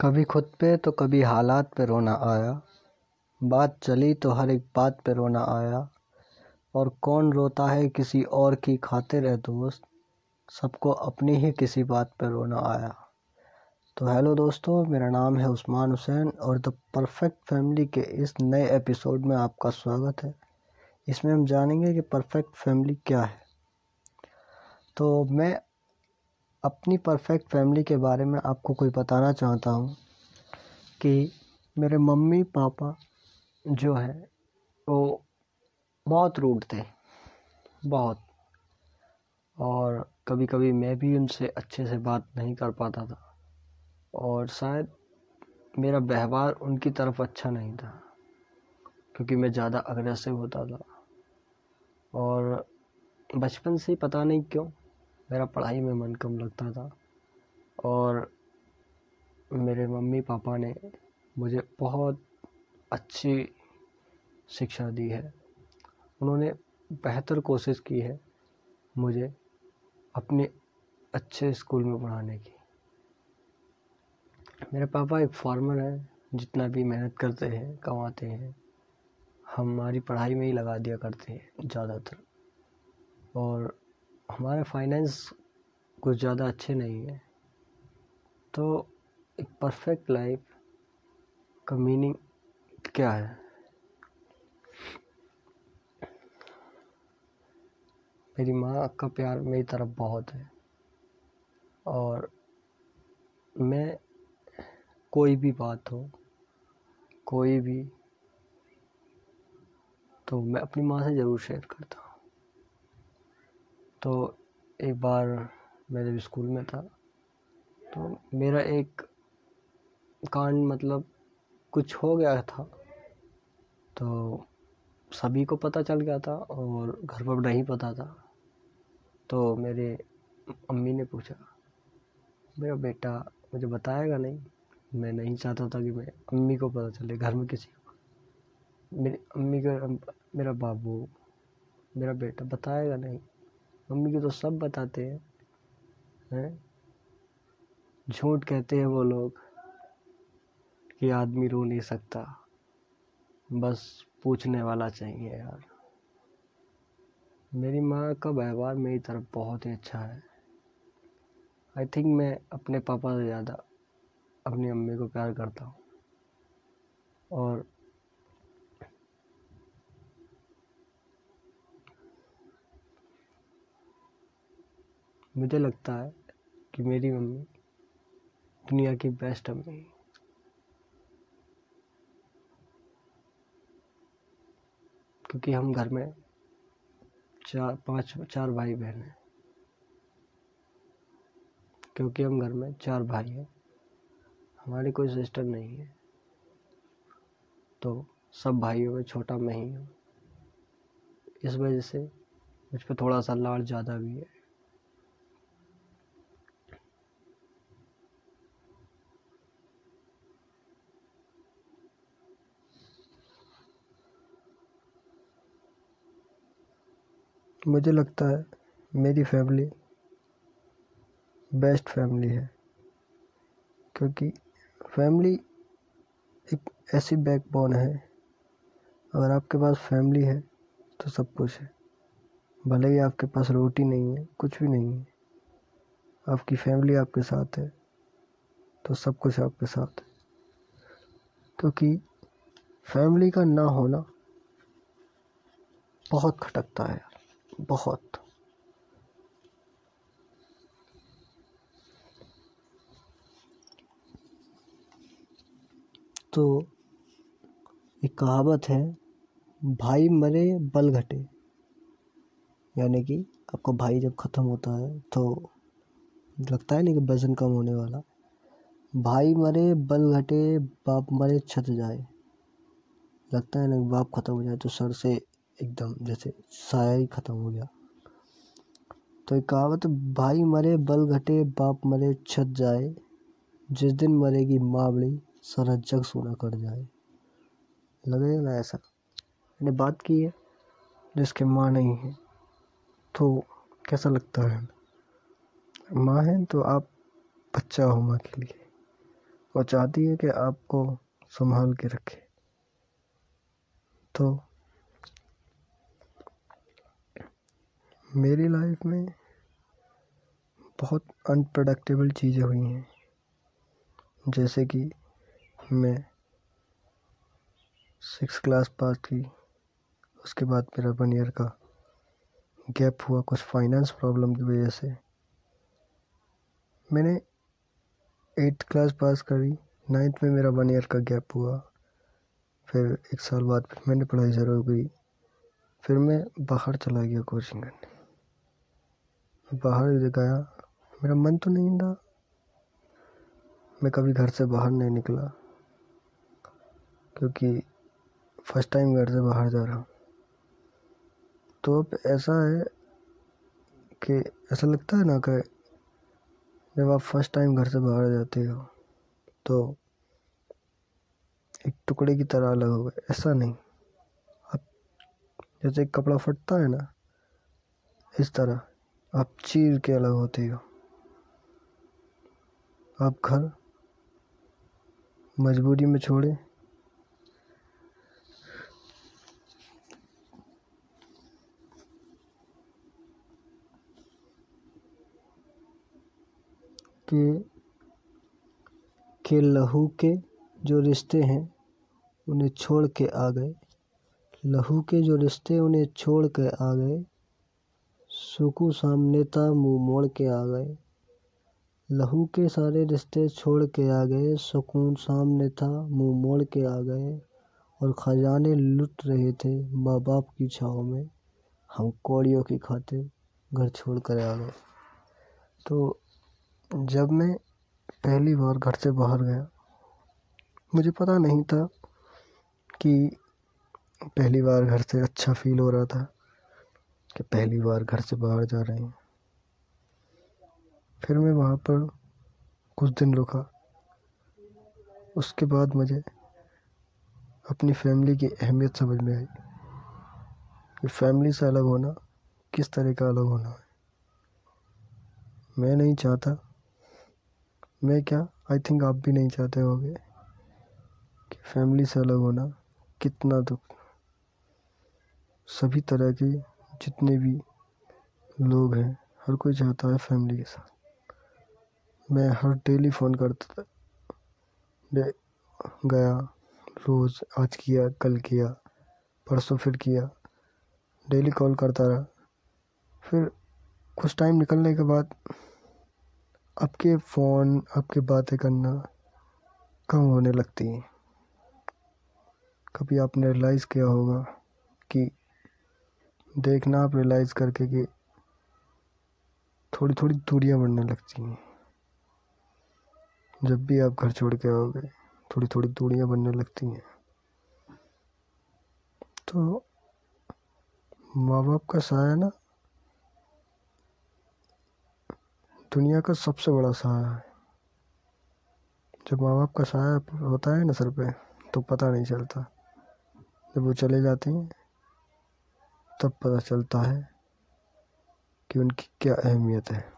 कभी खुद पे तो कभी हालात पे रोना आया। बात चली तो हर एक बात पे रोना आया। और कौन रोता है किसी और की खातिर है दोस्त? सबको अपनी ही किसी बात पे रोना आया। तो हेलो दोस्तों, मेरा नाम है उस्मान हुसैन और द परफेक्ट फैमिली के इस नए एपिसोड में आपका स्वागत है। इसमें हम जानेंगे कि परफेक्ट फैमिली क्या है। तो मैं अपनी परफेक्ट फैमिली के बारे में आपको कोई बताना चाहता हूँ कि मेरे मम्मी पापा जो है, वो बहुत रूड थे, बहुत। और कभी कभी मैं भी उनसे अच्छे से बात नहीं कर पाता था। और शायद मेरा व्यवहार उनकी तरफ़ अच्छा नहीं था, क्योंकि मैं ज़्यादा अग्रेसिव होता था। और बचपन से ही पता नहीं क्यों मेरा पढ़ाई में मन कम लगता था और मेरे मम्मी पापा ने मुझे बहुत अच्छी शिक्षा दी है। उन्होंने बेहतर कोशिश की है मुझे अपने अच्छे स्कूल में पढ़ाने की। मेरे पापा एक फार्मर हैं, जितना भी मेहनत करते हैं, कमाते हैं, हमारी पढ़ाई में ही लगा दिया करते हैं, ज़्यादातर। और हमारे फाइनेंस कुछ ज़्यादा अच्छे नहीं है। तो एक परफेक्ट लाइफ का मीनिंग क्या है? मेरी माँ का प्यार मेरी तरफ़ बहुत है। और मैं कोई भी बात हो, कोई भी तो मैं अपनी माँ से ज़रूर शेयर करता हूँ। तो एक बार मैं जब स्कूल में था। तो मेरा एक कांड मतलब कुछ हो गया था। तो सभी को पता चल गया था और घर पर नहीं पता था। तो मेरे अम्मी ने पूछा, मेरा बेटा मुझे बताएगा नहीं? मैं नहीं चाहता था कि मैं अम्मी को पता चले घर में किसी को। मेरी अम्मी का, मेरा बाबू, मेरा बेटा बताएगा नहीं? मम्मी को तो सब बताते हैं हैं? झूठ कहते हैं वो लोग कि आदमी रो नहीं सकता। बस पूछने वाला चाहिए यार। मेरी माँ का व्यवहार मेरी तरफ़ बहुत ही अच्छा है। आई थिंक मैं अपने पापा से ज़्यादा अपनी अम्मी को प्यार करता हूँ। और मुझे लगता है कि मेरी मम्मी दुनिया की बेस्ट अम्मी क्योंकि हम घर में चार, पाँच, चार भाई बहन हैं। क्योंकि हम घर में चार भाई हैं। हमारी कोई सिस्टर नहीं है। तो सब भाइयों में छोटा मैं ही हूँ। इस वजह से मुझ पर थोड़ा सा लाड़ ज़्यादा भी है। मुझे लगता है मेरी फैमिली बेस्ट फैमिली है। क्योंकि फैमिली एक ऐसी बैकबोन है। अगर आपके पास फैमिली है तो सब कुछ है। भले ही आपके पास रोटी नहीं है, कुछ भी नहीं है। आपकी फैमिली आपके साथ है तो सब कुछ आपके साथ है। क्योंकि फैमिली का ना होना बहुत खटकता है बहुत। तो एक कहावत है, भाई मरे, बल घटे। यानी कि आपका भाई जब ख़त्म होता है तो लगता है नहीं कि वज़न कम होने वाला। भाई मरे, बल घटे, बाप मरे, छत जाए। लगता है ना बाप ख़त्म हो जाए तो सर से एकदम जैसे साया ही ख़त्म हो गया। तो एक कहावत, भाई मरे, बल घटे, बाप मरे, छत जाए। जिस दिन मरेगी माँ बड़ी सारा जग सोना कर जाए। लगेगा ना ऐसा? मैंने बात की है, जिसके माँ नहीं है। तो कैसा लगता है? माँ है तो आप बच्चा हो माँ के लिए। वो चाहती है कि आपको संभाल के रखे। तो मेरी लाइफ में बहुत अनप्रडक्टेबल चीज़ें हुई हैं। जैसे कि मैं सिक्स क्लास पास की उसके बाद मेरा वन ईयर का गैप हुआ कुछ फाइनेंस प्रॉब्लम की वजह से। मैंने एट्थ क्लास पास करी नाइन्थ में मेरा वन ईयर का गैप हुआ। फिर एक साल बाद फिर मैंने पढ़ाई शुरू की, फिर मैं बाहर चला गया कोचिंग करने। बाहर गया मेरा मन तो नहीं था। मैं कभी घर से बाहर नहीं निकला, क्योंकि फ़र्स्ट टाइम घर से बाहर जा रहा हूँ। तो अब ऐसा है कि ऐसा लगता है ना कि जब आप फ़र्स्ट टाइम घर से बाहर जाते हो तो एक टुकड़े की तरह अलग हो गए। ऐसा नहीं। आप जैसे एक कपड़ा फटता है ना, इस तरह। आप चीर के अलग होते हो। आप घर मजबूरी में छोड़े। के के लहू के जो रिश्ते हैं, उन्हें छोड़ के आ गए। लहू के जो रिश्ते उन्हें छोड़ के आ गए। सुकू सामने था मुँह मोड़ के आ गए। लहू के सारे रिश्ते छोड़ के आ गए। सुकून सामने था, मुँह मोड़ के आ गए। और खजाने लुट रहे थे माँ बाप की छाव में। हम कौड़ियों की खातिर घर छोड़ कर आ गए। तो जब मैं पहली बार घर से बाहर गया, मुझे पता नहीं था कि पहली बार घर से अच्छा फील हो रहा था। कि पहली बार घर से बाहर जा रहे हैं। फिर मैं वहाँ पर कुछ दिन रुका। उसके बाद मुझे अपनी फैमिली की अहमियत समझ में आई कि फैमिली से अलग होना किस तरह का अलग होना है। मैं नहीं चाहता। मैं क्या? आई थिंक आप भी नहीं चाहते होगे कि फैमिली से अलग होना कितना दुख। सभी तरह के जितने भी लोग हैं, हर कोई चाहता है फैमिली के साथ। मैं हर डेली फ़ोन करता था। गया, रोज़, आज किया, कल किया, परसों फिर किया। डेली कॉल करता रहा। फिर कुछ टाइम निकलने के बाद आपके फ़ोन आपकी बातें करना कम होने लगती हैं। कभी आपने रियलाइज़ किया होगा कि देखना आप रियलाइज़ करके कि थोड़ी थोड़ी दूरियाँ बढ़ने लगती हैं। जब भी आप घर छोड़ के आओगे थोड़ी थोड़ी दूरियाँ बनने लगती हैं। तो माँ बाप का साया ना दुनिया का सबसे बड़ा सहारा है। जब माँ बाप का सहारा होता है ना सर पे तो पता नहीं चलता। जब वो चले जाते हैं तब पता चलता है कि उनकी क्या अहमियत है।